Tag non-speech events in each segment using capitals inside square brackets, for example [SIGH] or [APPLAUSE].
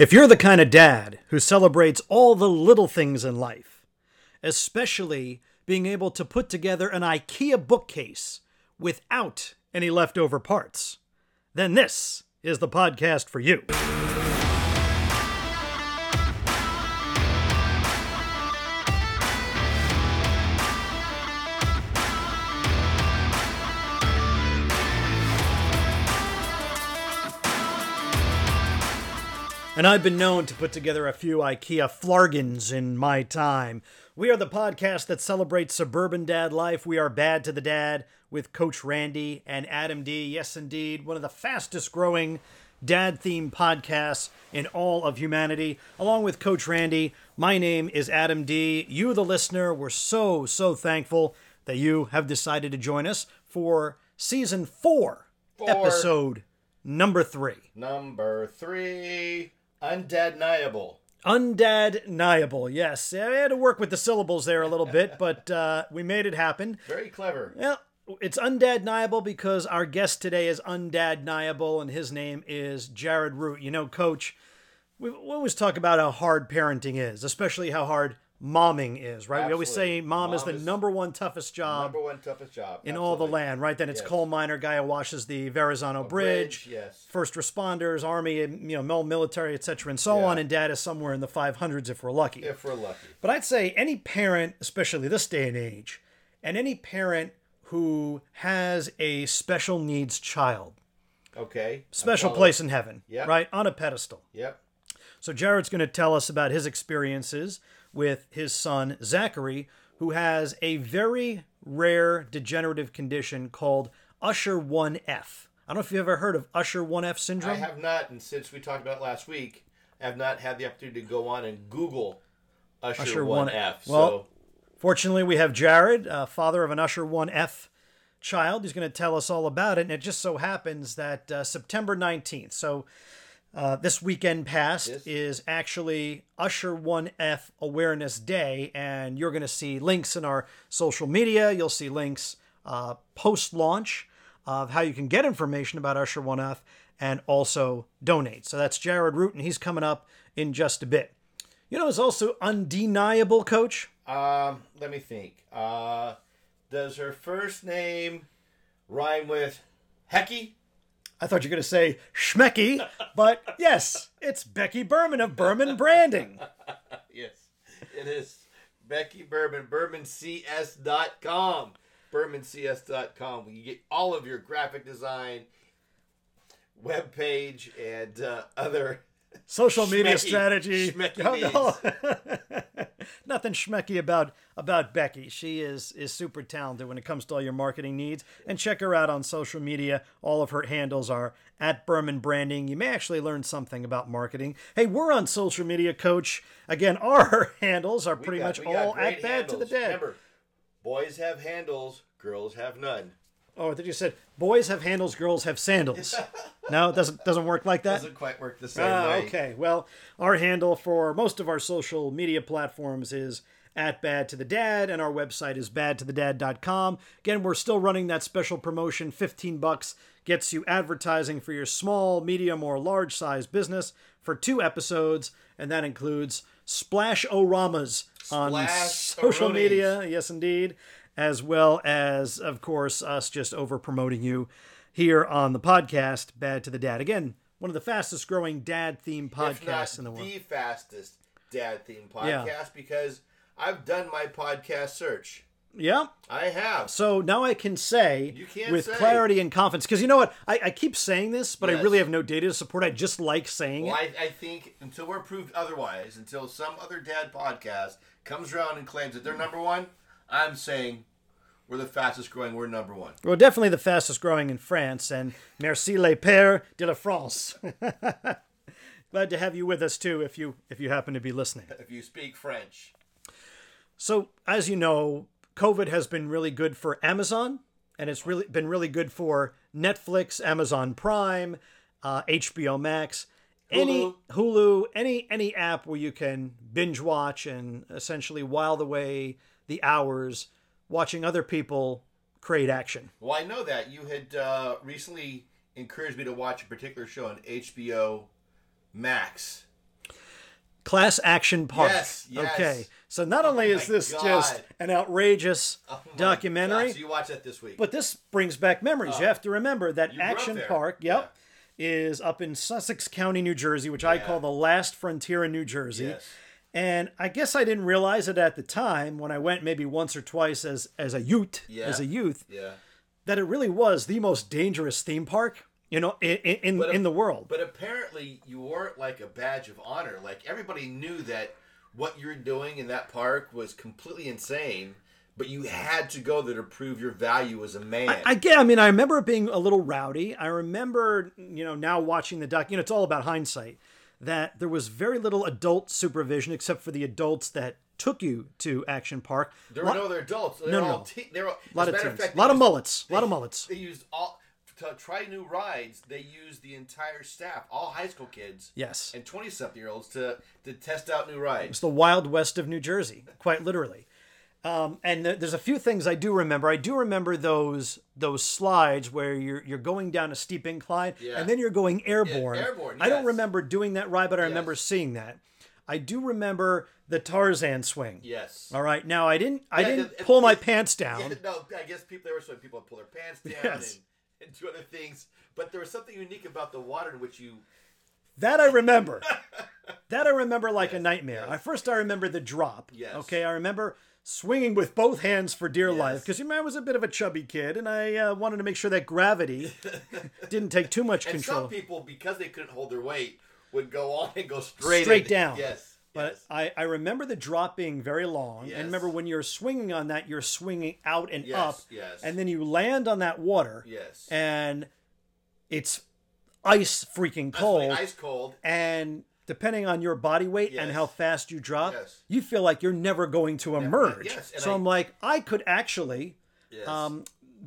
If you're the kind of dad who celebrates all the little things in life, especially being able to put together an IKEA bookcase without any leftover parts, then this is the podcast for you. And I've been known to put together a few IKEA flargins in my time. We are the podcast that celebrates suburban dad life. We are Bad to the Dad with Coach Randy and Adam D. Yes, indeed, one of the fastest growing dad themed podcasts in all of humanity. Along with Coach Randy, my name is Adam D. You, the listener, we're so, so thankful that you have decided to join us for season four, Four. episode number three. Number three, undeniable. Undadniable, yes. I had to work with the syllables there a little bit, [LAUGHS] but uh, we made it happen. Very clever. Well, it's undadniable because our guest today is undadniable, and his name is Jared Root. You know, Coach, we, we always talk about how hard parenting is, especially how hard momming is, right? We always say Absolutely. mom, is the is number one toughest job Number one toughest job in all the land, right? Then it's Yes. coal miner guy who washes the Verrazano Bridge, bridge, yes. first responders, army, you know, military, etc., and so Yeah. on. And dad is somewhere in the 500s if we're lucky. If we're lucky. But I'd say any parent, especially this day and age, and any parent who has a special needs child, Okay. special place in heaven, Yep. right? On a pedestal. Yep. So Jared's going to tell us about his experiences with his son, Zachary, who has a very rare degenerative condition called Usher 1F. I don't know if you've ever heard of Usher 1F syndrome. I have not, and since we talked about it last week, I have not had the opportunity to go on and Google Usher, Usher 1F. Well, so Fortunately, we have Jared, uh, father of an Usher 1F child. He's going to tell us all about it. And it just so happens that uh, September 19th, so uh, this weekend past, Yes. is actually Usher 1F Awareness Day. And you're going to see links in our social media. You'll see links uh, post launch of how you can get information about Usher 1F and also donate. So that's Jared Root, and he's coming up in just a bit. You know, it's also undeniable, coach. um, let me think. Uh, does her first name rhyme with Hecky? I thought you were going to say Schmecky, but yes, it's Becky Berman of Berman Branding. [LAUGHS] Yes, it is. Becky Berman, BermanCS.com. BermanCS.com. You get all of your graphic design, web page, and uh, other. Social media Schmecky- strategy. schmecky No, no. [LAUGHS] [LAUGHS] Nothing schmecky about about Becky. She is is super talented when it comes to all your marketing needs. And check her out on social media. All of her handles are at Berman Branding. You may actually learn something about marketing. Hey, we're on social media, Coach. Again, [LAUGHS] our handles are pretty got- much all at Bad to the. Dead. Remember, boys have handles, girls have none. Oh, I thought you said boys have handles, girls have sandals. [LAUGHS] no, it doesn't doesn't work like that. Doesn't quite work the same Ah, way. okay. Well, our handle for most of our social media platforms is at Bad to the Dad, and our website is badtothedad.com. Again, we're still running that special promotion. 15 bucks gets you advertising for your small, medium, or large size business for two episodes, and that includes splash oramas on social media. Yes, indeed. As well as, of course, us just over promoting you here on the podcast, Bad to the Dad. Again, one of the fastest growing dad themed podcasts in the world. the fastest dad theme Yeah. podcast because I've done my podcast search. Yeah. I have. So now I can say with say. clarity and confidence, because you know what? I, I keep saying this, but I really have no data to support. I just like saying Well, it. I, I think until we're proved otherwise, until some other dad podcast comes around and claims that they're number one, I'm saying we're the fastest growing. We're number one. We're definitely the fastest growing in France, and merci les pères de la France. [LAUGHS] Glad to have you with us too, if you if you happen to be listening. If you speak French, So, as you know, COVID has been really good for Amazon, and it's really been really good for Netflix, Amazon Prime, uh, HBO Max, any Hulu, any any app where you can binge watch and essentially while away the hours watching other people create action. well, I know that you had uh, recently encouraged me to watch a particular show on HBO Max Class Action Park. Yes, yes. Okay. So not only is this God. just an outrageous Oh documentary, God, So you watch that this week. but this brings back memories. you have to remember that Uh, Action. Park, yep, is up in Sussex County, New Jersey, which I call the last frontier in New Jersey. Yes. And I guess I didn't realize it at the time when I went maybe once or twice as as a youth, Yeah. as a youth, yeah. that it really was the most dangerous theme park, you know, in in, But, in the world. But apparently, you wore it like a badge of honor. Like everybody knew that what you're doing in that park was completely insane, but you had to go there to prove your value as a man. I get. I mean, I remember it being a little rowdy. I remember, you know, now watching the doc. You know, it's all about hindsight. That there was very little adult supervision except for the adults that took you to Action Park. there were no other adults. They No, no, te- they were, A lot of teens, fact, a lot they of mullets, a lot of mullets. They used all to try new rides. They used the entire staff, all high school kids, Yes, and twenty something year olds to to test out new rides. it's the Wild West of New Jersey, quite literally. Um, and th- there's a few things I do remember. I do remember those those slides where you're you're going down a steep incline Yeah. and then you're going airborne. airborne, I don't remember doing that ride, but I remember seeing that. I do remember the Tarzan swing. Yes. All right. Now I didn't. I Yeah, didn't it- pull my it- pants down. Yeah, no, I guess people there were so people would pull their pants down Yes. and, and do other things. But there was something unique about the water in which you That I remember. [LAUGHS] that I remember like a nightmare. yes. At first, I remember the drop. Yes. Okay. I remember swinging with both hands for dear Yes. life because you know I was a bit of a chubby kid and I uh, wanted to make sure that gravity [LAUGHS] didn't take too much and control. some people because they couldn't hold their weight would go on and go straight Straight in. down. Yes. But yes. I, I remember the drop being very long. Yes. And remember when you're swinging on that, you're swinging out and Yes, up. yes. And then you land on that water. yes. And it's ice freaking cold. Ice cold. and depending on your body weight and how fast you drop, Yes. you feel like you're never going to emerge. yes, so I- I'm like, I could actually Yes. um,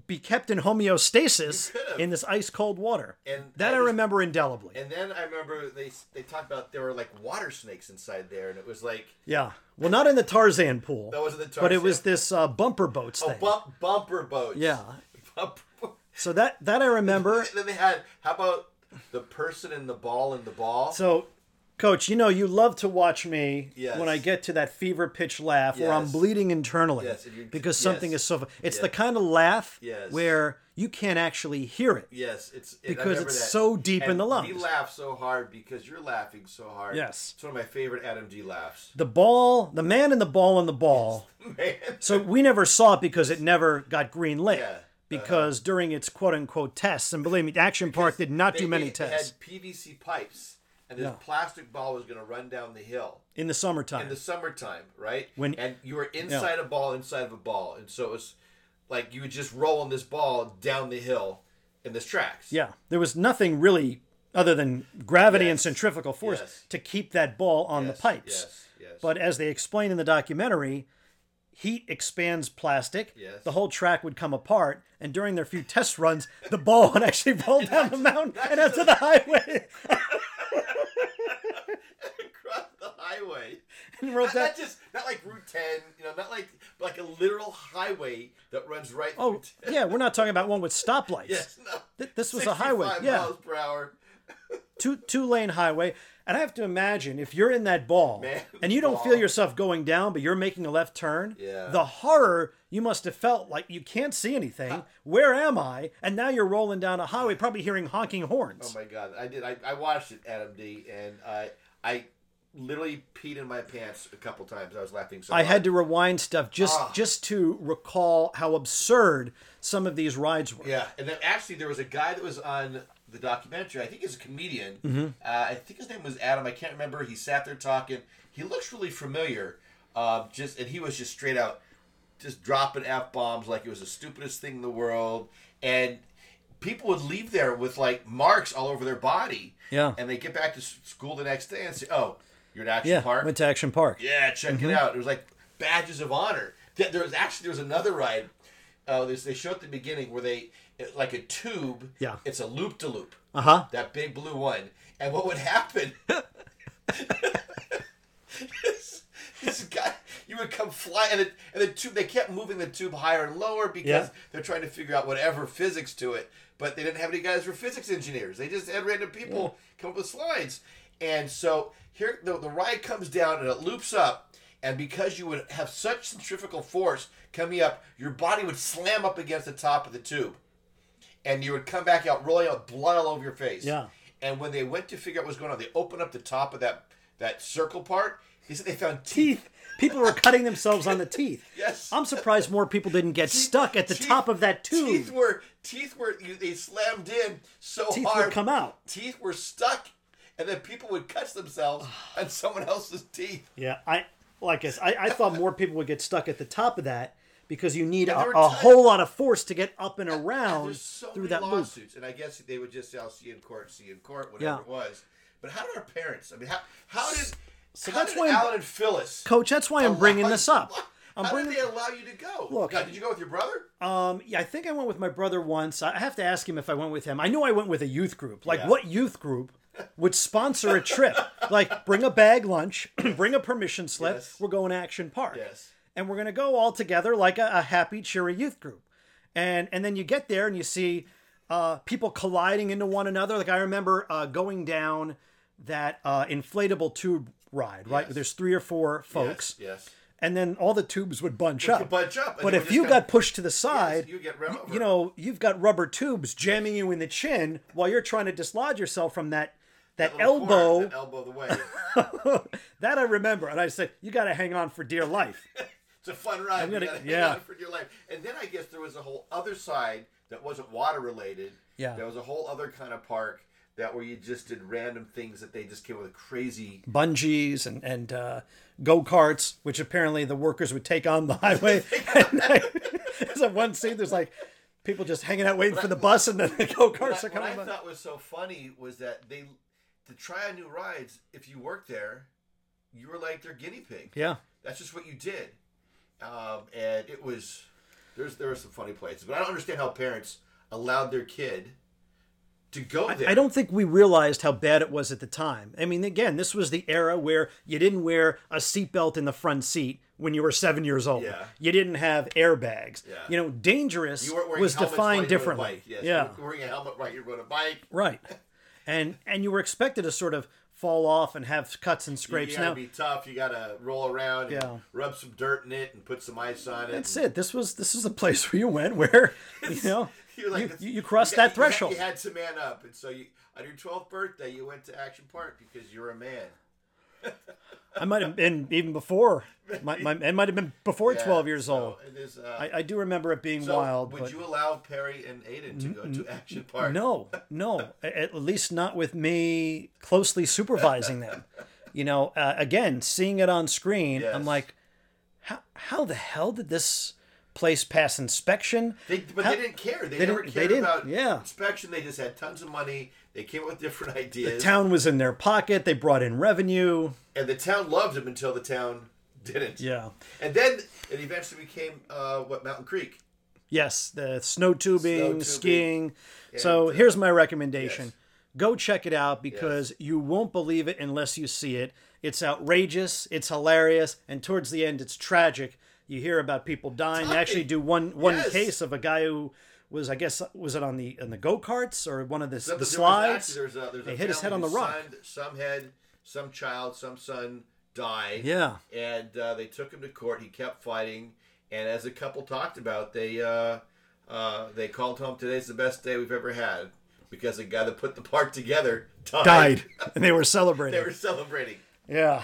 be kept in homeostasis in this ice cold water. And that I remember indelibly. and then I remember they they talked about there were like water snakes inside there, and it was like yeah. Well, not in the Tarzan pool, that wasn't the Tarzan, but it was this uh, bumper boats oh thing. bump, bumper boats. Yeah. [LAUGHS] Bumper. So that that I remember. [LAUGHS] Then they had how about the person and the ball and the ball? So, Coach, you know you love to watch me Yes. when I get to that fever pitch laugh where I'm bleeding internally Yes, because something yes. is so. It's the kind of laugh Yes. where you can't actually hear it. Yes, it's it- Because it's that. so deep in And the We lungs. laugh so hard because you're laughing so hard. Yes. it's one of my favorite Adam G laughs. The ball, the man and the ball and the ball. Man, [LAUGHS] So we never saw it because it never got green lit. Yeah. Uh-huh. Because during its quote unquote tests, and believe me, Action Park did not do many tests had PVC pipes, and this Yeah. plastic ball was going to run down the hill in the summertime. in the summertime, right? When- and you were inside a ball inside of a ball, and so it was like you would just roll in this ball down the hill in this tracks. Yeah, there was nothing really other than gravity Yes. and centrifugal force Yes. to keep that ball on Yes, the pipes. Yes. Yes. But as they explain in the documentary, heat expands plastic. Yes. The whole track would come apart, and during their few test runs, the ball would actually [LAUGHS] roll down the mountain and onto the highway. [LAUGHS] across the highway. [LAUGHS] and Not, just not like Route 10, you know, not like like a literal highway that runs right Oh, through. 10. yeah, we're not talking about one with [LAUGHS] stoplights. yes, no. Th- This was a highway. 65 Yeah. miles per hour. [LAUGHS] two two lane highway. And I have to imagine if you're in that ball Man, and you don't ball. feel yourself going down, but you're making a left turn, Yeah. the horror you must have felt like you can't see anything. Where am I? And now you're rolling down a highway, probably hearing honking horns. Oh my god, I did. I, I watched it, Adam D, and I I literally peed in my pants a couple times. I was laughing so I hard. had to rewind stuff just Ah. just to recall how absurd some of these rides were. Yeah, and then actually there was a guy that was on the documentary. I think he's a comedian. Mm-hmm. Uh, I think his name was Adam. I can't remember. He sat there talking. He looks really familiar. Uh, just and he was just straight out, just dropping f bombs like it was the stupidest thing in the world. And people would leave there with like marks all over their body. Yeah. And they get back to school the next day and say, "Oh, you're at Action Yeah, Park." went to Action Park. Yeah, check Mm-hmm. it out. It was like badges of honor. Th- There was actually there was another ride. Uh, there's, they show at the beginning where they like a tube. Yeah. It's a loop to loop. Uh huh. That big blue one. And what would happen? [LAUGHS] this, this guy, you would come fly, and, it, and the tube. They kept moving the tube higher and lower because Yeah. they're trying to figure out whatever physics to it. But they didn't have any guys who were physics engineers. They just had random people come up with slides. And so here the, the ride comes down and it loops up, and because you would have such centrifugal force coming up, your body would slam up against the top of the tube, and you would come back out rolling out blood all over your face. Yeah. And when they went to figure out what was going on, they opened up the top of that that circle part. They said they found teeth. Teeth. People were cutting themselves on the [LAUGHS] teeth. Yes. I'm surprised more people didn't get stuck at the Teeth- top of that tube. Teeth were teeth were you, they slammed in so Teeth hard. would come out. Teeth were stuck, and then people would cut themselves [SIGHS] on someone else's teeth. Yeah, I like I thought more people would get stuck at the top of that because you need a, a whole lot of force to get up and around so through that loop. lawsuits, and I guess they would just say, "I'll see you in court, see you in court, whatever Yeah. it was." But how did our parents? I mean, how how did So how that's did why- Alan and Phyllis? Coach, that's why I'm bringing this up. I'm [LAUGHS] how bringing. did they allow you to go? Look- God, did you go with your brother? Um, yeah, I think I went with my brother once. I have to ask him if I went with him. I know I went with a youth group. Like, Yeah. what youth group would sponsor a trip? like, bring a bag lunch, [CLEARS THROAT] bring a permission slip. Yes. We're going to Action Park. Yes. and we're gonna go all together like a, a happy, cheery youth group. And and then you get there and you see uh, people colliding into one another. Like I remember uh, going down that uh, inflatable tube ride. Right, Yes. there's three or four folks, Yes. and then all the tubes would bunch You up. bunch up. But if you got kinda- pushed to the side, you get run over. you know you've got rubber tubes jamming you in the chin while you're trying to dislodge yourself from that that, corner, elbow. that elbow the way. [LAUGHS] that I remember, and I said, "You got to hang on for dear life." [LAUGHS] It's a fun ride. gonna- you gotta hang yeah. on for your life. And then I guess there was a whole other side that wasn't water related. Yeah. There was a whole other kind of park that where you just did random things that they just came with crazy. bungees and and uh, go karts, which apparently the workers would take on the highway. [LAUGHS] I, there's that one scene. There's like people just hanging out waiting for the bus, and then the go karts I, are what I coming. by. thought was so funny was that they to try out new rides. If you worked there, you were like their guinea pig. Yeah, That's just what you did. Um, and it was there's there were some funny places, but I don't understand how parents allowed their kid to go there. I don't think we realized how bad it was at the time. I mean, again, this was the era where you didn't wear a seatbelt in the front seat when you were seven years old. Yeah. You didn't have airbags. Yeah. You know, dangerous You was defined you rode a differently. Yes, Yeah. you were wearing a helmet right. You rode a bike. Right. [LAUGHS] And and you were expected to sort of fall off and have cuts and scrapes. You gotta Now be tough. You gotta roll around and Yeah. rub some dirt in it and put some ice on it. that's and- it. This was this is a place where you went where [LAUGHS] you know [LAUGHS] You, like, you, you, you crossed got- that threshold. You had, you had to man up, and so you on your twelfth birthday you went to Action Park because you're a man. I might have been even before. My, my, it might have been before Yeah, twelve years so old. it is, uh, I, I do remember it being so wild. would but you allow Perry and Aiden to go to Action Park? No, no. At least not with me closely supervising them. You know, uh, again, seeing it on screen, I'm like, how how the hell did this place pass inspection? They, but How- they didn't care. They, they never didn't- they cared didn't, about yeah. inspection. They just had tons of money. They came up with different [LAUGHS] ideas. The town was in their pocket. They brought in revenue. and the town loved them until the town didn't. Yeah. And then it eventually became uh, what Mountain Creek. Yes, the snow tubing, Snow tubing. skiing. so And, uh, here's my recommendation. yes. Go check it out because you won't believe it unless you see it. It's outrageous, it's hilarious, and towards the end it's tragic. You hear about people dying. They actually do one one Yes. case of a guy who was I guess was it on the on the go-karts or one of the, the slides? there's a, there's a They hit his head on the rock. son- some head, some child, some son died. Yeah. and uh, they took him to court. He kept fighting, and as the couple talked about, they uh, uh, they called home. Today's the best day we've ever had because the guy that put the park together died. Died. [LAUGHS] and they were celebrating. they were celebrating. Yeah.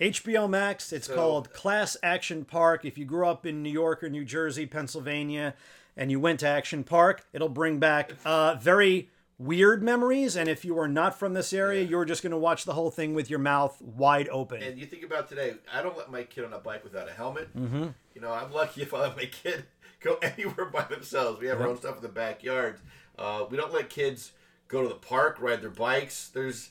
HBO Max, it's So- called Class Action Park. If you grew up in New York or New Jersey, Pennsylvania, and you went to Action Park, it'll bring back uh, very weird memories. And if you are not from this area, you're just going to watch the whole thing with your mouth wide open. And you think about today, I don't let my kid on a bike without a helmet. Mm-hmm. You know, I'm lucky if I let my kid [LAUGHS] go anywhere by themselves. We have our own stuff in the backyard. Uh, we don't let kids go to the park, ride their bikes. There's,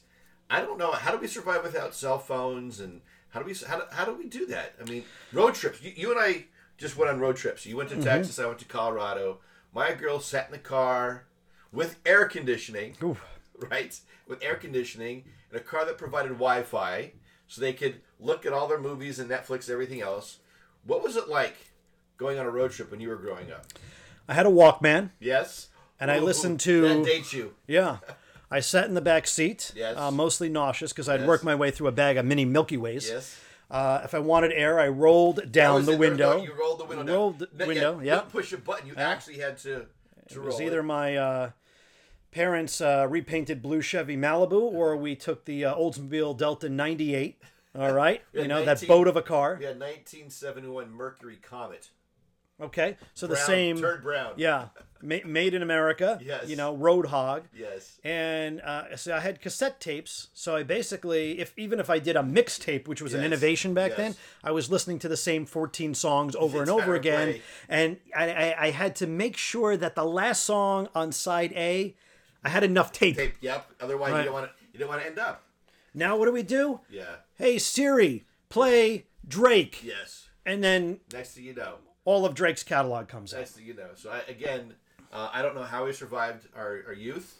I don't know, how do we survive without cell phones and how do we how do, how do we do that? I mean, road trips. You, you and I just went on road trips. You went to mm-hmm. Texas, I went to Colorado. My girl sat in the car with air conditioning [LAUGHS] right? With air conditioning and a car that provided Wi-Fi, so they could look at all their movies and Netflix, and everything else. What was it like going on a road trip when you were growing up? I had a Walkman. Yes, And I listened ooh, to- that dates you. Yeah. I sat in the back seat, Yes. uh, mostly nauseous because I'd Yes. worked my way through a bag of mini Milky Ways. Yes. Uh, if I wanted air, I rolled down the it. Window. no, you rolled the window. down. Rolled the No, window, You yeah. didn't push a button. You actually had to. to It was either my uh, parents' uh, repainted blue Chevy Malibu, or we took the uh, Oldsmobile Delta '98. All right, [LAUGHS] you know that boat of a car. Had 1971 Mercury Comet. Okay, so the same. Turned brown. Yeah, [LAUGHS] made in America. Yes. You know, road hog. Yes. And uh, so I had cassette tapes. So I basically, if even if I did a mixtape, which was an innovation back yes. then, I was listening to the same 14 songs over and over again. way. And I, I, I had to make sure that the last song on side A, I had enough tape. Tape. Yep. Otherwise, Right. you don't want to. You don't want to end up. Now what do we do? Yeah. Hey Siri, play Drake, Yes. and then Next thing you know. all of Drake's catalog comes out. Next thing you know. So I, again, uh, I don't know how we survived our, our youth,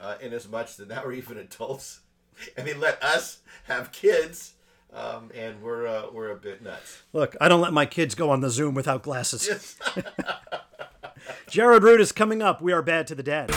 uh, in as much that now we're even adults, [LAUGHS] and they let us have kids, um, and we're uh, we're a bit nuts. Look, I don't let my kids go on the Zoom without glasses. Yes. [LAUGHS] [LAUGHS] Jared Root is coming up. We are bad to the dad.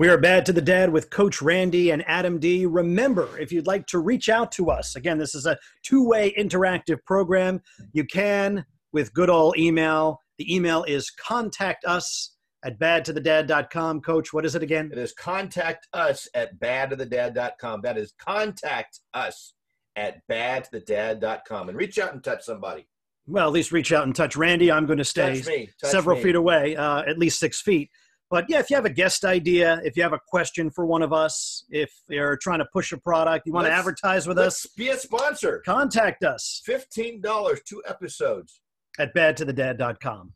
We are bad to the dad with Coach Randy and Adam D. Remember, if you'd like to reach out to us, again, this is a two way interactive program. You can with good old email. The email is contact us at badtothedad.com. Coach, what is it again? It is contact us at badtothedad.com. That is contact us at badtothedad.com. And reach out and touch somebody. Well, at least reach out and touch Randy. I'm going to stay Touch me. Touch several me. feet away, uh, at least six feet. But yeah, if you have a guest idea, if you have a question for one of us, if you're trying to push a product, you want to Let's- advertise with us, be a sponsor. contact us $15, two episodes. at badtothedad.com.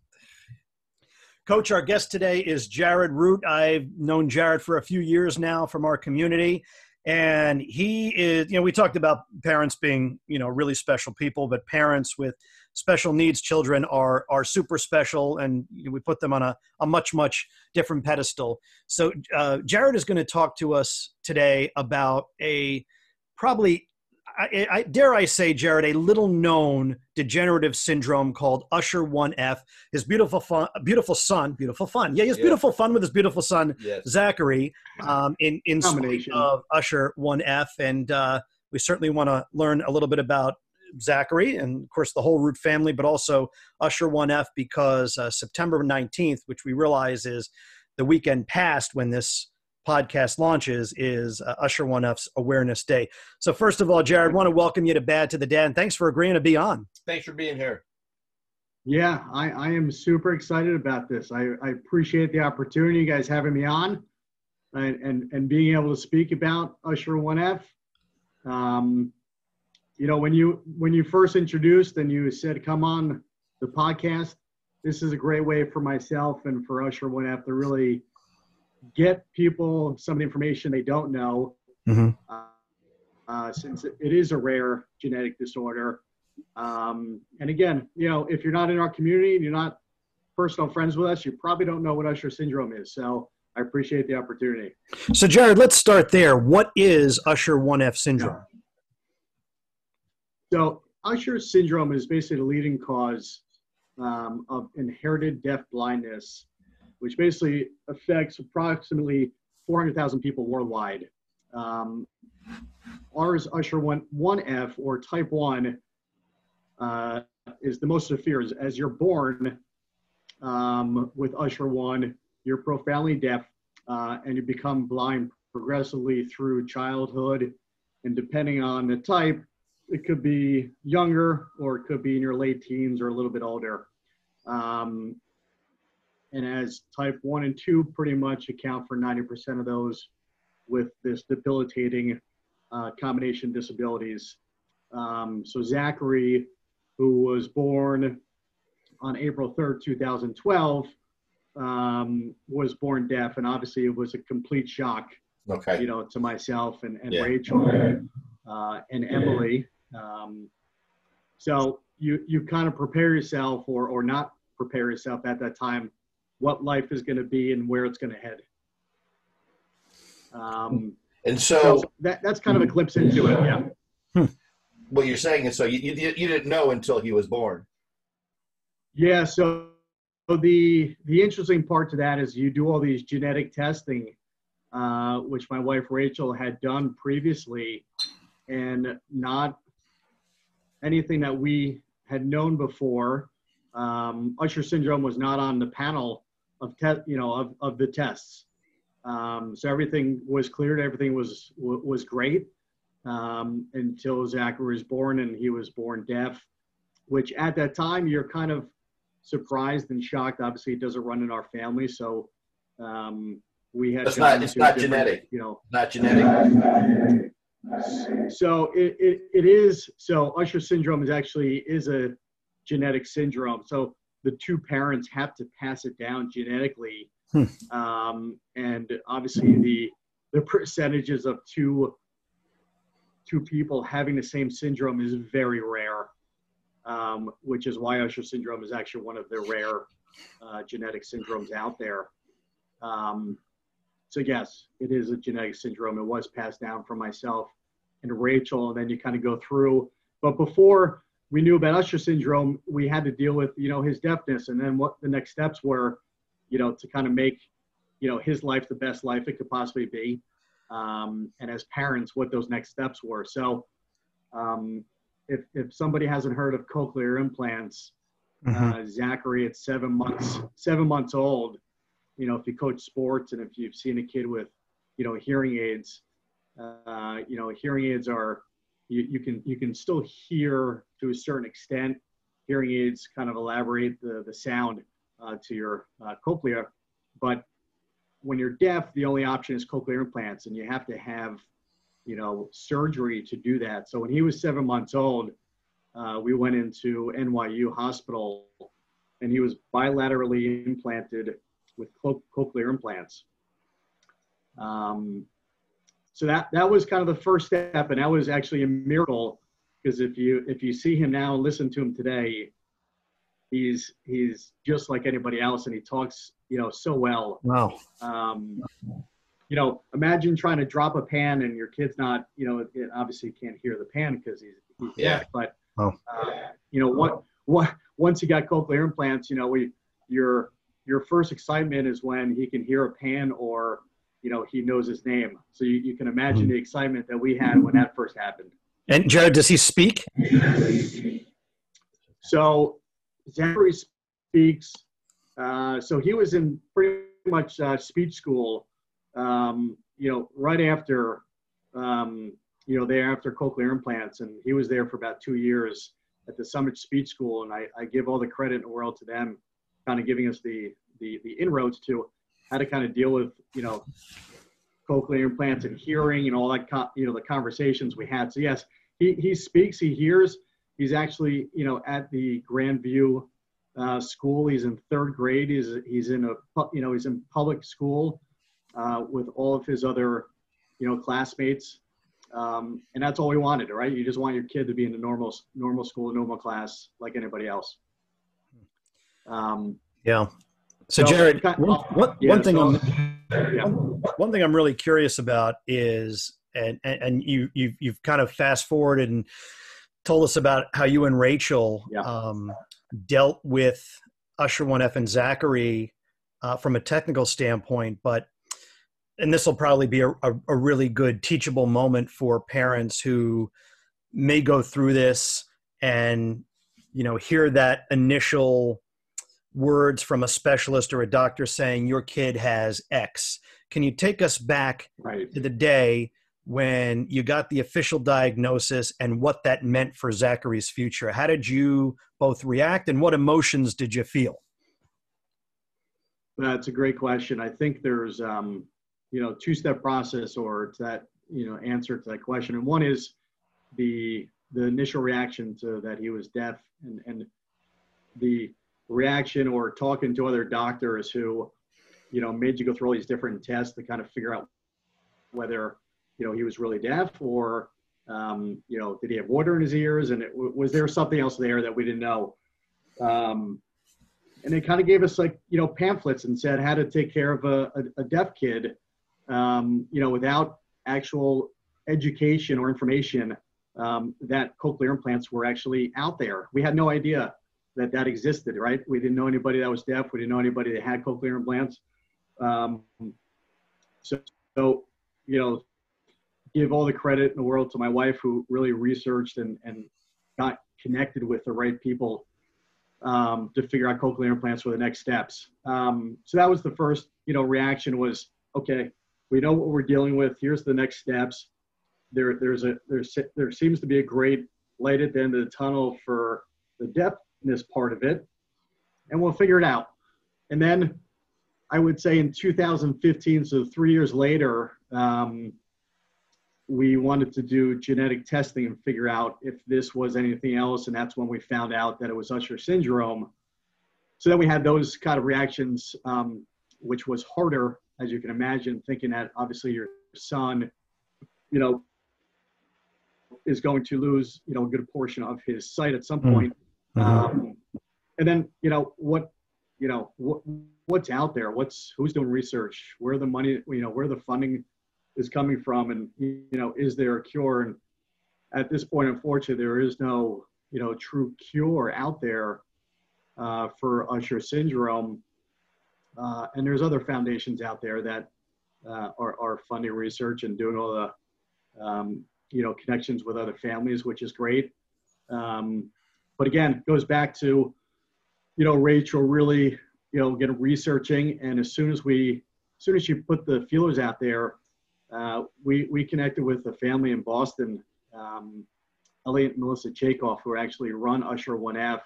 Coach, our guest today is Jared Root. I've known Jared for a few years now from our community. And he is, you know, we talked about parents being, you know, really special people, but parents with special needs children are are super special, and you know, we put them on a, a much much different pedestal. So uh, Jared is going to talk to us today about a probably, I, I dare I say, Jared, a little known degenerative syndrome called Usher One F. His beautiful fun, beautiful son, beautiful fun. Yeah, he has Yeah. beautiful fun with his beautiful son Yes. Zachary um, in in spite of Usher One F, and uh, we certainly want to learn a little bit about Zachary and of course the whole Root family, but also Usher One F because uh, September nineteenth, which we realize is the weekend past when this podcast launches, is uh, Usher One F's Awareness Day. So first of all, Jared, want to welcome you to Bad to the Dad, and thanks for agreeing to be on. Thanks for being here. Yeah, I, I am super excited about this. I, I appreciate the opportunity, you guys having me on and, and, and being able to speak about Usher 1F. Um, you know, when you when you first introduced and you said, come on the podcast, this is a great way for myself and for Usher 1F to really get people some of the information they don't know. Mhm. Uh, uh, since it is a rare genetic disorder. Um, and again, you know, if you're not in our community and you're not personal friends with us, you probably don't know what Usher syndrome is. So I appreciate the opportunity. So, Jared, let's start there. What is Usher One F syndrome? So Usher syndrome is basically the leading cause um, of inherited deaf blindness, which basically affects approximately 400,000 people worldwide. Um, ours, Usher 1, 1F or type 1, uh, is the most severe. As- you're born um, with Usher 1, you're profoundly deaf uh, and you become blind progressively through childhood. And depending on the type, it could be younger or it could be in your late teens or a little bit older. Um, and as type 1 and 2 pretty much account for 90% of those with this debilitating uh, combination disabilities. Um, so Zachary, who was born on April 3rd, 2012, um, was born deaf, and obviously it was a complete shock, Okay. you know, to myself and, and Yeah. Rachel uh, and Emily. Um, so you you kind of prepare yourself, or or not prepare yourself at that time, what life is going to be and where it's going to head. Um, And so, so that, that's kind of a glimpse into it. Yeah. [LAUGHS] what you're saying is, so you, you you didn't know until he was born. Yeah. So, so the the interesting part to that is you do all these genetic testing, uh, which my wife Rachel had done previously, and not anything that we had known before. Um, Usher syndrome was not on the panel of te- you know of, of the tests. Um, so everything was cleared. Everything was was great um, until Zachary was born, and he was born deaf. Which at that time you're kind of surprised and shocked. Obviously, it doesn't run in our family, so um, we had. It's not- it's not genetic. You know, Not genetic. So it, it, it is so Usher syndrome is actually is a genetic syndrome. So the two parents have to pass it down genetically, Hmm. um, and obviously the the percentages of two two people having the same syndrome is very rare, um, which is why Usher syndrome is actually one of the rare uh, genetic syndromes out there. Um, so yes, it is a genetic syndrome. It was passed down from myself and Rachel, and then you kind of go through. But before we knew about Usher syndrome, we had to deal with you know his deafness, and then what the next steps were, you know, to kind of make you know his life the best life it could possibly be, um, and as parents, what those next steps were. So, um, if if somebody hasn't heard of cochlear implants, Mhm. uh, Zachary at seven months seven months old. You know, if you coach sports and if you've seen a kid with, you know, hearing aids, uh, you know, hearing aids are you, you can you can still hear to a certain extent. Hearing aids kind of elaborate the the sound uh, to your uh, cochlea, but when you're deaf, the only option is cochlear implants, and you have to have, you know, surgery to do that. So when he was seven months old, uh, we went into NYU hospital and he was bilaterally implanted with co- cochlear implants. Um, so that, that was kind of the first step. And that was actually a miracle because if you, if you see him now and listen to him today, he's, he's just like anybody else and he talks, you know, so well. Wow. Um, you know, imagine trying to drop a pan and your kid's not, you know, it obviously can't hear the pan because he's, he's Yeah. deaf, but, Oh. uh, you know, what, what, once he got cochlear implants, you know, we, your, your first excitement is when he can hear a pan or, you know, he knows his name. So you, you can imagine the excitement that we had when that first happened. And Jared, does he speak? So Zachary speaks. Uh, so he was in pretty much uh, speech school, um, you know, right after, um, you know, there after cochlear implants. And he was there for about two years at the Summit Speech School. And I, I give all the credit in the world to them, kind of giving us the, the, the inroads to how to kind of deal with, you know, cochlear implants and hearing and all that, you know, the conversations we had. So yes, he, he speaks, he hears. He's actually, you know, at the Grandview uh, school. He's in third grade. He's he's in a you know he's in public school uh, with all of his other you know classmates, um, and that's all we wanted, right? You just want your kid to be in a normal normal school, normal class like anybody else. Um, Yeah. So, So, Jared, kind- one, one, yeah, one thing so- I'm [LAUGHS] yeah. one thing I'm really curious about is, and and, and you you've you've kind of fast forwarded and told us about how you and Rachel Yeah. um, dealt with Usher One F and Zachary uh, from a technical standpoint, but and this will probably be a, a, a really good teachable moment for parents who may go through this and you know hear that initial words from a specialist or a doctor saying your kid has X. Can you take us back right. to the day when you got the official diagnosis and what that meant for Zachary's future? How did you both react and what emotions did you feel? That's a great question. I think there's, um, you know, two-step process or to that, you know, answer to that question. And one is the the initial reaction to that he was deaf, and and the reaction or talking to other doctors who, you know, made you go through all these different tests to kind of figure out whether, you know, he was really deaf or, um, you know, did he have water in his ears, and it, was there something else there that we didn't know? Um, and they kind of gave us like you know pamphlets and said how to take care of a, a, a deaf kid um, you know, without actual education or information um, that cochlear implants were actually out there. We had no idea that that existed, right? We didn't know anybody that was deaf. We didn't know anybody that had cochlear implants. Um, so, so, you know, give all the credit in the world to my wife who really researched and, and got connected with the right people um, to figure out cochlear implants for the next steps. Um, so that was the first, you know, reaction was, okay, we know what we're dealing with. Here's the next steps. There, there's a, there's, there seems to be a great light at the end of the tunnel for the deafness part of it, and we'll figure it out. And then I would say in 2015, so three years later, um, we wanted to do genetic testing and figure out if this was anything else. And that's when we found out that it was Usher syndrome. So then we had those kind of reactions, um, which was harder, as you can imagine, thinking that obviously your son, you know, is going to lose, you know, a good portion of his sight at some hmm. point. Mm-hmm. Um, and then, you know, what, you know, what, what's out there? What's, who's doing research? Where the money, you know, where the funding is coming from and you know is there a cure and at this point unfortunately there is no you know true cure out there uh, for usher syndrome uh, and there's other foundations out there that uh, are, are funding research and doing all the um, you know connections with other families which is great um, but again goes back to you know rachel really you know get researching and as soon as we as soon as you put the feelers out there uh, we, we connected with a family in Boston, um, Elliot and Melissa Chakoff, who actually run Usher 1F.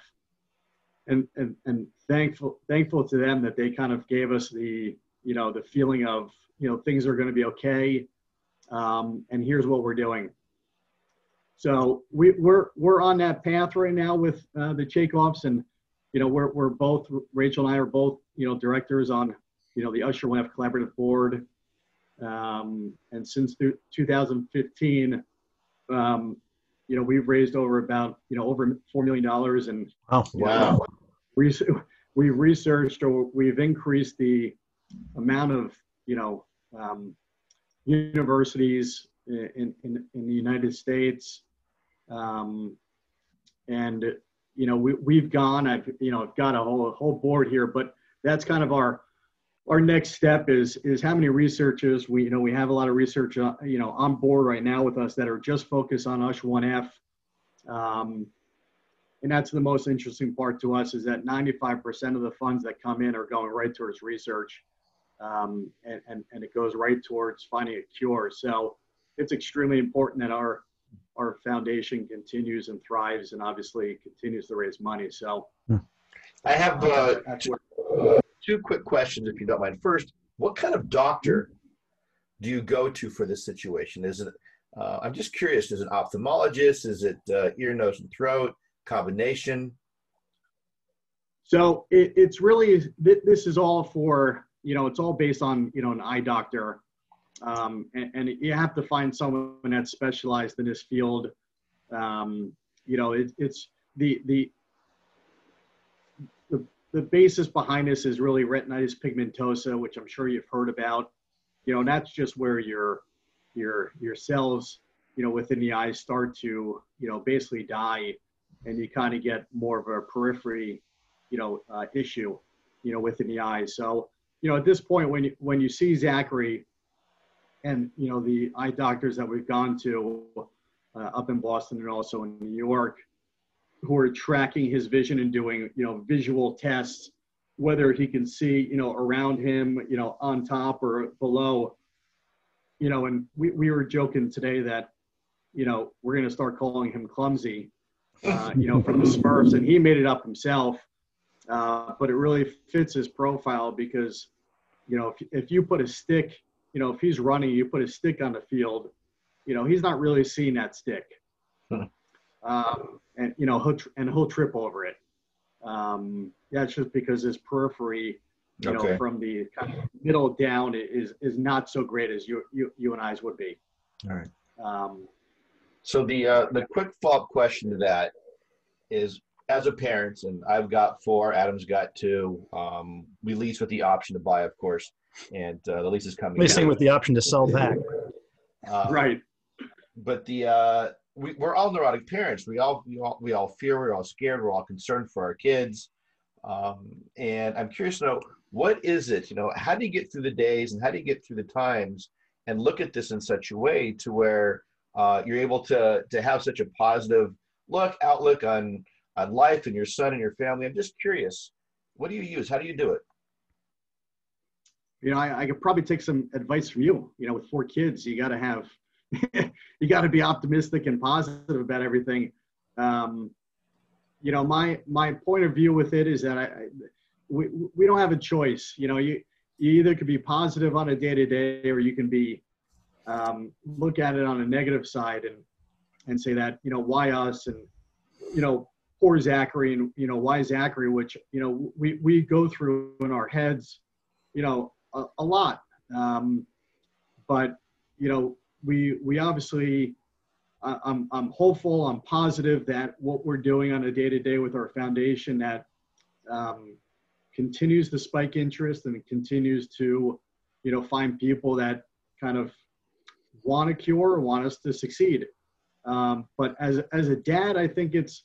And, and, and thankful, thankful to them that they kind of gave us the, you know, the feeling of, you know, things are going to be okay. Um, and here's what we're doing. So we, we're, we're on that path right now with uh, the Chakoffs and, you know, we're, we're both, Rachel and I are both, you know, directors on, you know, the Usher 1F collaborative board. Um, and since 2015, um, you know, we've raised over about, you know, over $4 million and oh, wow. We, we've researched or we've increased the amount of, you know, um, universities in, in, in the United States. Um, and, you know, we, we've gone, I've, you know, I've got a whole, a whole board here, but that's kind of our, our next step is is how many researchers we you know we have a lot of research uh, you know on board right now with us that are just focused on USH 1F, um, and that's the most interesting part to us is that 95% of the funds that come in are going right towards research, um, and, and and it goes right towards finding a cure. So it's extremely important that our our foundation continues and thrives, and obviously continues to raise money. So. I have uh, two quick questions, if you don't mind. First, what kind of doctor do you go to for this situation? Is it, uh, I'm just curious, is it ophthalmologist? Is it uh, ear, nose, and throat? Combination? So it, it's really, this is all for, you know, it's all based on, you know, an eye doctor. Um, and, and, you have to find someone that's specialized in this field. Um, you know, it, it's the, the, the basis behind this is really retinitis pigmentosa, which I'm sure you've heard about. You know, that's just where your your your cells, you know, within the eye start to, you know, basically die, and you kind of get more of a periphery, you know, uh, issue, you know, within the eye. So, you know, at this point, when you when you see Zachary, and you know the eye doctors that we've gone to uh, up in Boston and also in New York, who are tracking his vision and doing you know visual tests whether he can see you know around him you know on top or below. You know and we, we were joking today that you know we're going to start calling him clumsy uh, you know from the [LAUGHS] smurfs and he made it up himself. Uh, but it really fits his profile because you know if, if you put a stick you know if he's running you put a stick on the field you know he's not really seeing that stick um, and you know he'll tr- and he'll trip over it. Um, that's just because his periphery, you okay. know, from the kind of middle down is is not so great as you you, you and I's would be. All right. Um, so the uh, the quick follow up question to that is as a parent, and I've got four, Adam's got two. Um, we lease with the option to buy, of course, and uh, the lease is coming. Leasing with the option to sell back. Uh, right. But the uh, we, we're all neurotic parents. We all, we all we all fear. We're all scared. We're all concerned for our kids. Um, and I'm curious to know what is it? You know, how do you get through the days and how do you get through the times and look at this in such a way to where uh, you're able to to have such a positive look outlook on on life and your son and your family. I'm just curious, what do you use? How do you do it? You know, I, I could probably take some advice from you. You know, with four kids, you got to have, [LAUGHS] you got to be optimistic and positive about everything. Um, you know, my my point of view with it is that I, I we we don't have a choice. You know, you you either could be positive on a day to day, or you can be um, look at it on a negative side and and say that you know why us and you know poor Zachary and you know why Zachary, which you know we we go through in our heads, you know a, a lot, um, but you know we we obviously. I'm, I'm hopeful, I'm positive that what we're doing on a day to day with our foundation that um, continues to spike interest and continues to, you know, find people that kind of want a cure, want us to succeed. Um, but as as a dad, I think it's,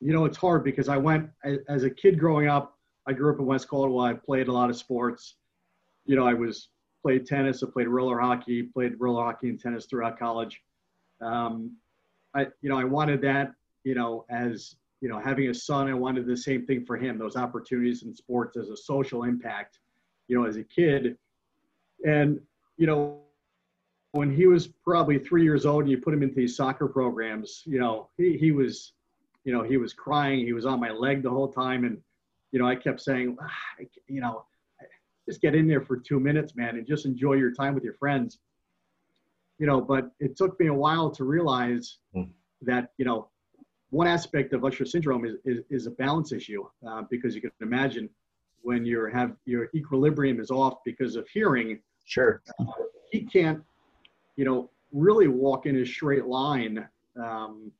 you know, it's hard because I went as, a kid growing up. I grew up in West Caldwell. I played a lot of sports. You know, I was played tennis. I played roller hockey. Played roller hockey and tennis throughout college. Um, I, you know, I wanted that. You know, as you know, having a son, I wanted the same thing for him. Those opportunities in sports as a social impact. You know, as a kid, and you know, when he was probably three years old and you put him into these soccer programs, you know, he, he was, you know, he was crying. He was on my leg the whole time. And, you know, I kept saying, ah, you know, just get in there for two minutes, man, and just enjoy your time with your friends. You know, but it took me a while to realize mm. that, you know, one aspect of Usher syndrome is, is, is a balance issue uh, because you can imagine when you have your equilibrium is off because of hearing. Sure. Uh, he can't you know, really walk in a straight line. Um,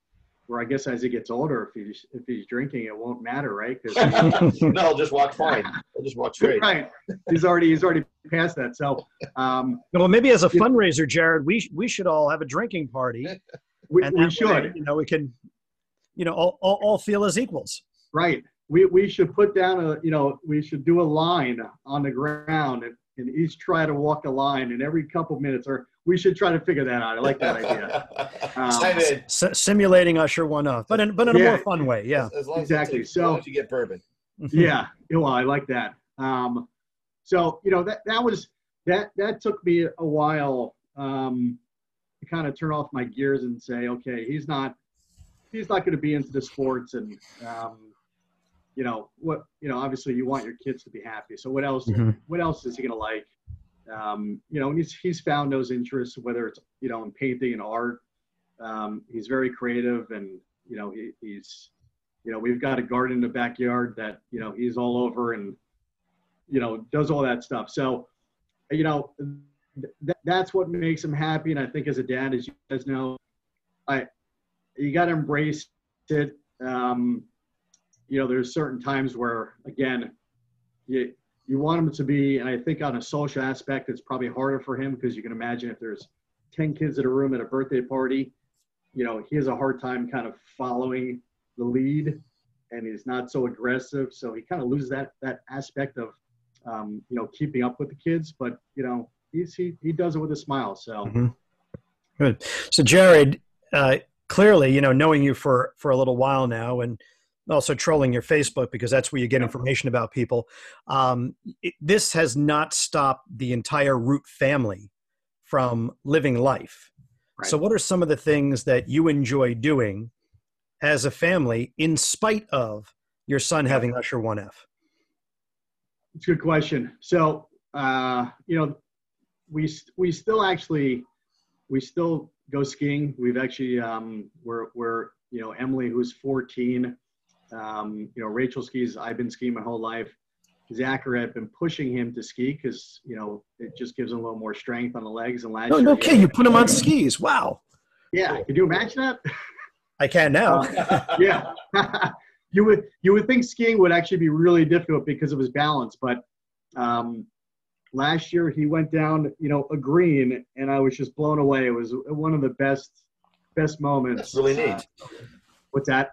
where I guess as he gets older, if he's if he's drinking, it won't matter, right? [LAUGHS] no, I'll just walk fine. I'll just walk straight. Right. He's already he's already past that. So, um, well, maybe as a fundraiser, Jared, we we should all have a drinking party. [LAUGHS] We, we should. Way, you know, we can, you know, all, all, all feel as equals. Right. We we should put down a you know we should do a line on the ground and, and each try to walk a line and every couple minutes or we should try to figure that out. I like that [LAUGHS] idea. Um, S- simulating Usher one F, but in but in yeah, a more fun way. Yeah, as, as exactly. As, so as you get bourbon. yeah, well, I like that. Um, so you know that that was that that took me a while um, to kind of turn off my gears and say, okay, he's not he's not going to be into the sports and um, you know what you know obviously you want your kids to be happy so what else mm-hmm. what else is he going to like um, you know, he's, he's found those interests, whether it's, you know, in painting and art. Um, he's very creative and, you know, he, he's, you know, we've got a garden in the backyard that, you know, he's all over and, you know, does all that stuff. So, you know, th- that's what makes him happy. And I think as a dad, as you guys know, I, you got to embrace it. Um, you know, there's certain times where, again, you, you want him to be, and I think on a social aspect, it's probably harder for him because you can imagine if there's 10 kids in a room at a birthday party, you know, he has a hard time kind of following the lead and he's not so aggressive. So he kind of loses that, that aspect of, um, you know, keeping up with the kids, but you know, he's, he, he does it with a smile. So mm-hmm. good. So Jared, uh, clearly, you know, knowing you for, for a little while now and, also trolling your Facebook because that's where you get information about people. Um, it, this has not stopped the entire Root family from living life. Right. So, what are some of the things that you enjoy doing as a family in spite of your son having Usher 1F? It's a good question. So, uh, you know, we we still actually we still go skiing. We've actually um, we're we're you know Emily who's 14 um, you know, Rachel skis. I've been skiing my whole life. Zachary, I've been pushing him to ski because you know it just gives him a little more strength on the legs. And last no, year, no kidding, you put him on skis. Wow. Yeah, can you imagine that? I can now. uh, yeah. [LAUGHS] you would you would think skiing would actually be really difficult because of his balance, but um, last year he went down, you know, a green, and I was just blown away. It was one of the best best moments. That's really neat. Uh, what's that?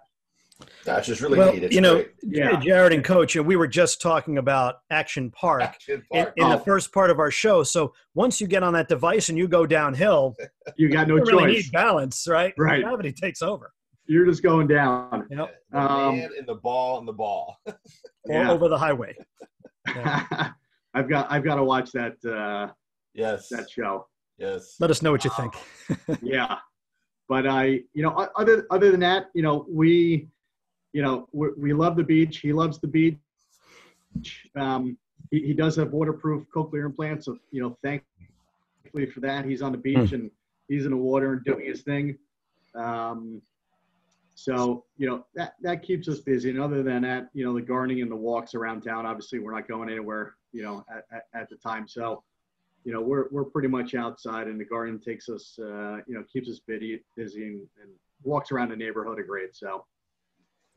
That's just really well, neat. It's you know, great. Yeah. Jared and Coach, and we were just talking about Action Park Action in, Park. in the Oh. first part of our show. So once you get on that device and you go downhill, [LAUGHS] You got no you really choice. need balance, right? Right. Gravity takes over. You're just going down. You know, the Um, man and the ball and the ball. [LAUGHS] or Yeah. over the highway. [LAUGHS] Yeah. I've got I've got to watch that uh, yes. that show. Yes. Let us know what you think. yeah but i you know other other than that you know we you know we, we love the beach. He loves the beach. Um he, he does have waterproof cochlear implants so you know thankfully for that he's on the beach and he's in the water and doing his thing. Um so you know that that keeps us busy. And other than that you know the gardening and the walks around town obviously we're not going anywhere you know at, at, at the time. So you know, we're we're pretty much outside, and the garden takes us, uh, you know, keeps us busy, busy, and, and walks around the neighborhood a great. So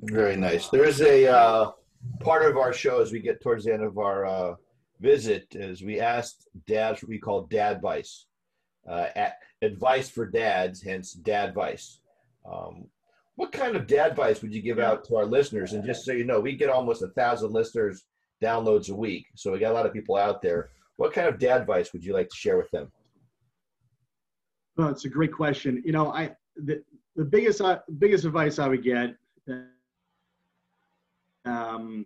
Very nice. There is a uh, part of our show as we get towards the end of our uh, visit is we asked dads what we call dad advice, uh, advice for dads, hence dad advice. Um, what kind of dad advice would you give out to our listeners? And just so you know, we get almost a thousand listeners downloads a week, so we got a lot of people out there. What kind of dad advice would you like to share with them? well, it's a great question. You know, I the the biggest uh, biggest advice I would get, um,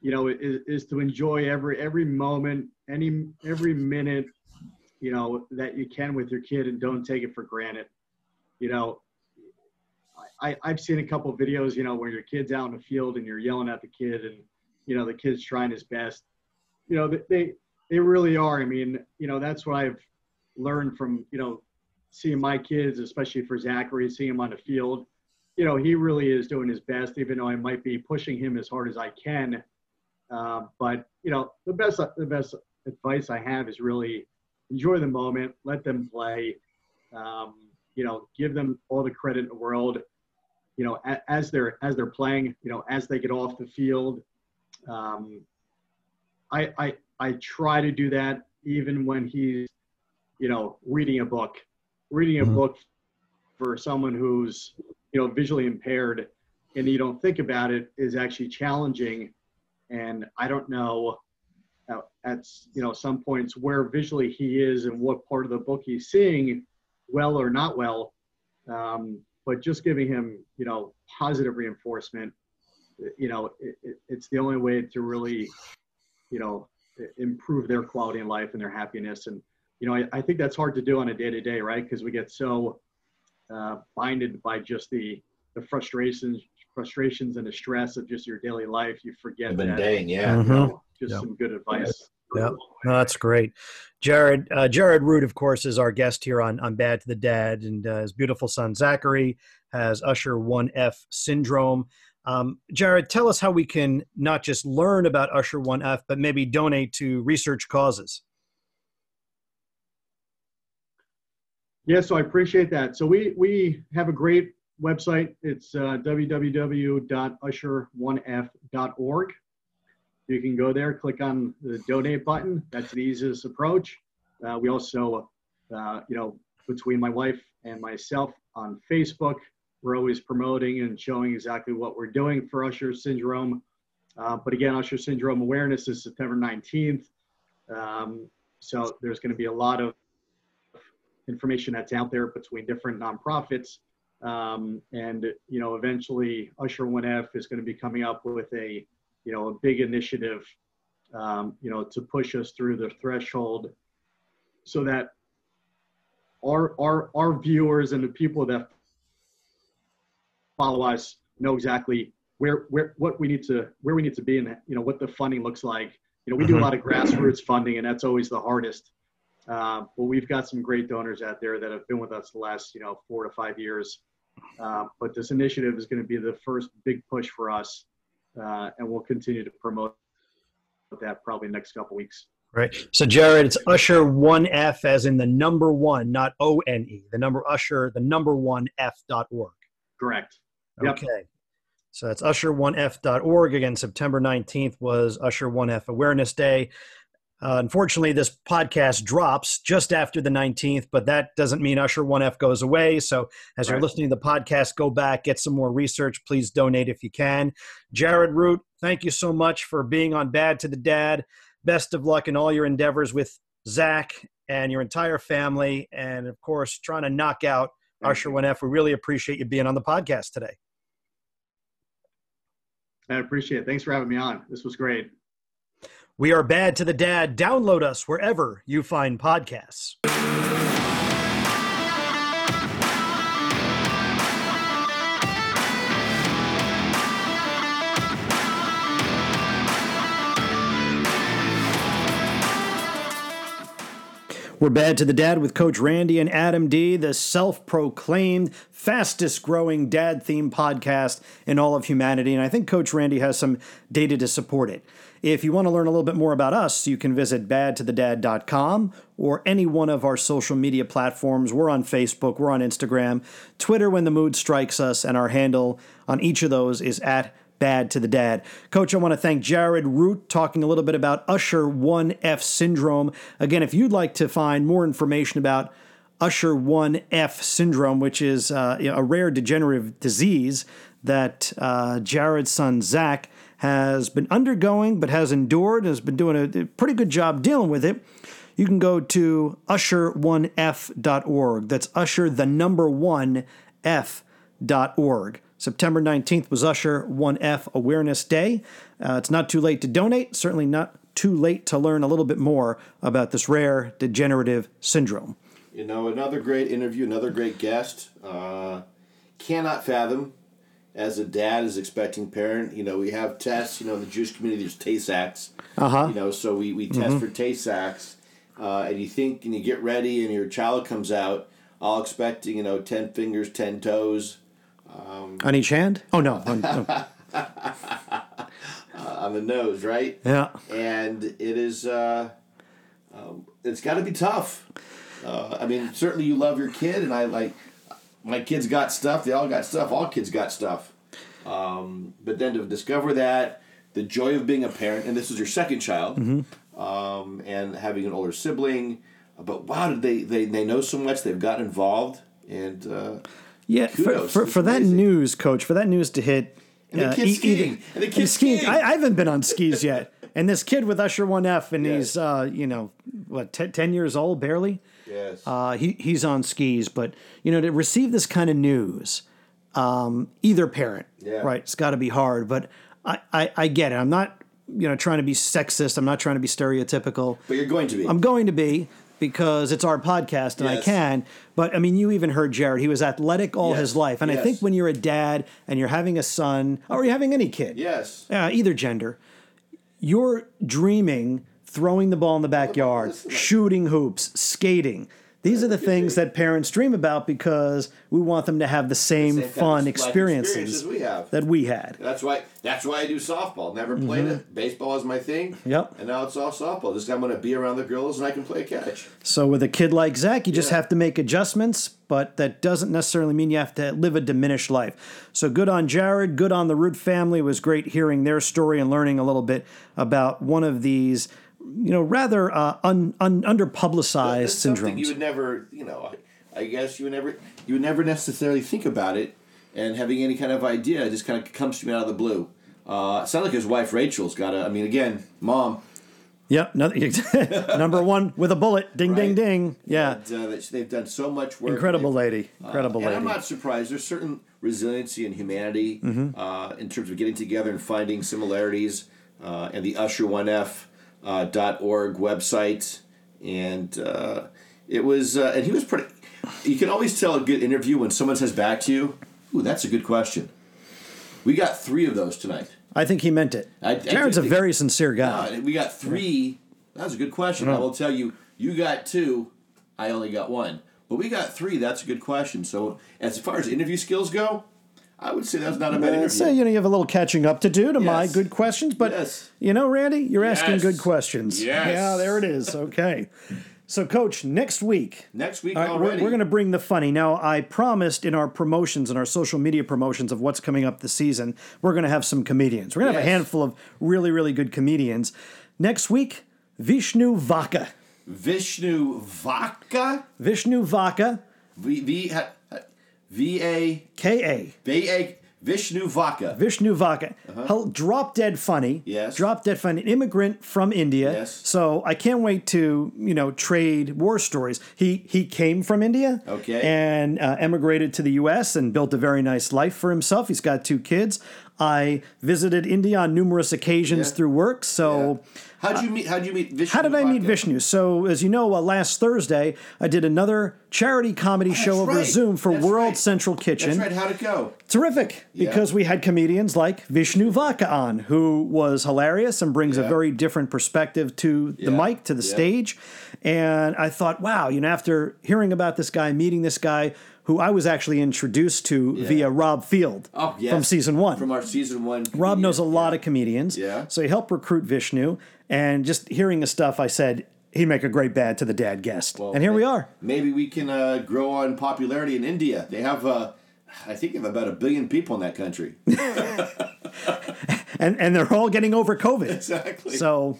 you know, is, is to enjoy every every moment, any every minute, you know, that you can with your kid, and don't take it for granted. You know, I, I've seen a couple videos, you know, where your kid's out in the field and you're yelling at the kid, and you know the kid's trying his best. You know, they, they really are. I mean, you know, that's what I've learned from you know seeing my kids, especially for Zachary, seeing him on the field. You know, he really is doing his best, even though I might be pushing him as hard as I can. Uh, but you know, the best the best advice I have is really enjoy the moment, let them play. Um, you know, give them all the credit in the world. You know, a, as they're as they're playing, you know, as they get off the field. Um, I, I I try to do that even when he's, you know, reading a book. Reading a Mhm. book for someone who's, you know, visually impaired and you don't think about it is actually challenging. And I don't know uh, at you know some points where visually he is and what part of the book he's seeing, well or not well. Um, but just giving him, you know, positive reinforcement, you know, it, it, it's the only way to really, you know, improve their quality of life and their happiness. And you know, I, I think that's hard to do on a day to day, right? Because we get so uh, binded by just the the frustrations, frustrations and the stress of just your daily life. You forget that. Mundane, yeah. Mhm. You know, just Yeah. some good advice. Yeah. No, that's great. Jared, uh, Jared Root, of course, is our guest here on, on Bad to the Dad, and uh, his beautiful son Zachary has Usher 1F syndrome. Um, Jared, tell us how we can not just learn about Usher 1F, but maybe donate to research causes. Yeah, so I appreciate that. So we we have a great website. It's uh, www.usher1f.org. You can go there, click on the donate button. That's the easiest approach. Uh, we also, uh, you know, between my wife and myself on Facebook, we're always promoting and showing exactly what we're doing for Usher syndrome. Uh, but again, Usher syndrome awareness is September 19th. Um, so there's going to be a lot of information that's out there between different nonprofits. Um, and, you know, eventually Usher 1F is going to be coming up with a, you know, a big initiative, um, you know, to push us through the threshold so that our, our, our viewers and the people that follow us know exactly where, where, what we need to, where we need to be and, you know, what the funding looks like. You know, we do a Mhm. lot of grassroots funding and that's always the hardest. Uh, but we've got some great donors out there that have been with us the last, you know, four to five years. Uh, but this initiative is going to be the first big push for us, uh, and we'll continue to promote that probably next couple weeks. Right. So, Jared, it's Usher 1F as in the number one, not O N E, the number Usher, the number one F dot org. Correct. Yep. Okay. So that's usher1f.org. Again, September 19th was Usher 1F Awareness Day. Uh, unfortunately, this podcast drops just after the 19th, but that doesn't mean Usher 1F goes away. So, as right. you're listening to the podcast, go back, get some more research. Please donate if you can. Jared Root, thank you so much for being on Bad to the Dad. Best of luck in all your endeavors with Zach and your entire family. And of course, trying to knock out thank Usher 1F. We really appreciate you being on the podcast today. I appreciate it. Thanks for having me on. This was great. We are bad to the dad. Download us wherever you find podcasts. We're Bad to the Dad with Coach Randy and Adam D, the self proclaimed fastest growing dad themed podcast in all of humanity. And I think Coach Randy has some data to support it. If you want to learn a little bit more about us, you can visit badtothedad.com or any one of our social media platforms. We're on Facebook, we're on Instagram, Twitter when the mood strikes us, and our handle on each of those is at bad to the dad. Coach, I want to thank Jared Root talking a little bit about Usher 1F syndrome. Again, if you'd like to find more information about Usher 1F syndrome, which is uh, a rare degenerative disease that uh, Jared's son Zach has been undergoing but has endured, and has been doing a pretty good job dealing with it. You can go to usher1f.org. That's usher the number one f.org. September 19th was Usher 1F Awareness Day. Uh, it's not too late to donate, certainly not too late to learn a little bit more about this rare degenerative syndrome. You know, another great interview, another great guest. Uh, cannot fathom as a dad is expecting parent. You know, we have tests. You know, in the Jewish community, there's Tay-Sachs. Uh-huh. You know, so we, we test mm-hmm. for Tay-Sachs. Uh, and you think, and you get ready, and your child comes out all expecting, you know, 10 fingers, 10 toes. Um, on each hand? Oh no. [LAUGHS] On, uh, on the nose, right? Yeah. And it is. Uh, um, it's got to be tough. Uh, I mean, certainly you love your kid, and I like my kids got stuff. They all got stuff. All kids got stuff. Um, but then to discover that the joy of being a parent, and this is your second child, mm-hmm. um, and having an older sibling. But wow, did they, they they know so much? They've got involved, and uh, yeah, for, for, for that news, coach, for that news to hit. And the uh, kid's skiing. and the kid's skiing. skiing. I, I, haven't been on skis yet. [LAUGHS] and this kid with Usher 1F, and yes. he's, uh, you know, what, t- 10 years old, barely? Yes. Uh, he, he's on skis. But, you know, to receive this kind of news, um, either parent, yeah. right, it's got to be hard. But I, I, I get it. I'm not, you know, trying to be sexist. I'm not trying to be stereotypical. But you're going to be. I'm going to be because it's our podcast and yes. I can. But I mean, you even heard Jared. He was athletic all yes. his life. And yes. I think when you're a dad and you're having a son, or you're having any kid, yes, uh, either gender, you're dreaming throwing the ball in the backyard, [LAUGHS] shooting hoops, skating. These are the things that parents dream about because we want them to have the same, the same fun of experiences, we that we had. That's why. That's why I do softball. Never played mm-hmm. it. Baseball is my thing. Yep. And now it's all softball. This I'm going to be around the girls and I can play catch. So with a kid like Zach, you just have to make adjustments, but that doesn't necessarily mean you have to live a diminished life. So good on Jared. Good on the Root family. It was great hearing their story and learning a little bit about one of these you know, rather uh, un, un, under publicized syndromes. You would never, you know, I, I, guess you would never, you would never necessarily think about it, and having any kind of idea just kind of comes to me out of the blue. Uh, sounds like his wife Rachel's got a. I mean, again, mom. Yep, [LAUGHS] number one with a bullet. Ding, right. ding, ding. Yeah, and, uh, they've done so much work. Incredible lady, uh, incredible lady. I'm not surprised. There's certain resiliency and humanity mm-hmm. Uh, in terms of getting together and finding similarities. Uh, and the Usher One F uh, .org website, and uh, it was uh, and he was pretty. You can always tell a good interview when someone says back to you, "Ooh, that's a good question." We got three of those tonight. I think he meant it. I, Jared's I a very sincere guy. we got three. That was a good question. I will tell you, you got two. I only got one. But we got three. That's a good question. So as far as interview skills go, I would say that's not a bad interview. Say, you know, you have a little catching up to do to yes. my good questions, but yes. you know, Randy, you're yes. asking good questions. Yes. Yeah, there it is. Okay. So, Coach, next week, Next week right, we're, already. we're going to bring the funny. Now, I promised in our promotions and our social media promotions of what's coming up this season, we're going to have some comedians. We're going to have a handful of really, really good comedians. Next week, Vishnu Vaka. Vishnu Vaka. Vishnu Vaka, V V V A K A. V A Vishnu Vaka. Vishnu Vaka. Hell, Drop dead funny. Uh-huh. Yes. Drop dead funny. An immigrant from India. Yes. So I can't wait to, you know, trade war stories. He he came from India. Okay. And uh, emigrated to the U.S. and built a very nice life for himself. He's got two kids. I visited India on numerous occasions Yeah. through work. So. How'd you meet? How'd you meet Vishnu? How did I meet Vishnu? So, as you know, uh, last Thursday I did another charity comedy show over right. Zoom for That's World right. Central Kitchen. That's right. How'd it go? Terrific, because we had comedians like Vishnu Vaka on, who was hilarious and brings a very different perspective to the Yeah. mic, to the Yeah. stage. And I thought, wow, you know, after hearing about this guy, meeting this guy, who I was actually introduced to via Rob Field Oh, yes. from season one. From our season one. Rob knows a lot of comedians. Yeah. So he helped recruit Vishnu. And just hearing his stuff, I said, he'd make a great bad to the dad guest. Well, and here we are. Maybe we can uh, grow on popularity in India. They have, uh, I think, they have about a billion people in that country. [LAUGHS] And, and they're all getting over COVID. exactly. So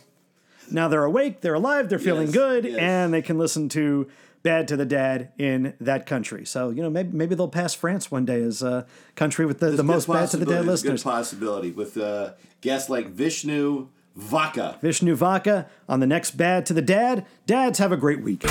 now they're awake, they're alive, they're feeling Yes, good, yes. and they can listen to Bad to the Dad in that country. So, you know, maybe maybe they'll pass France one day as a country with the, the most Bad to the Dad possibility. There's a listeners. Good possibility with uh, guests like Vishnu Vaka. Vishnu Vaka on the next Bad to the Dad. Dads, have a great week.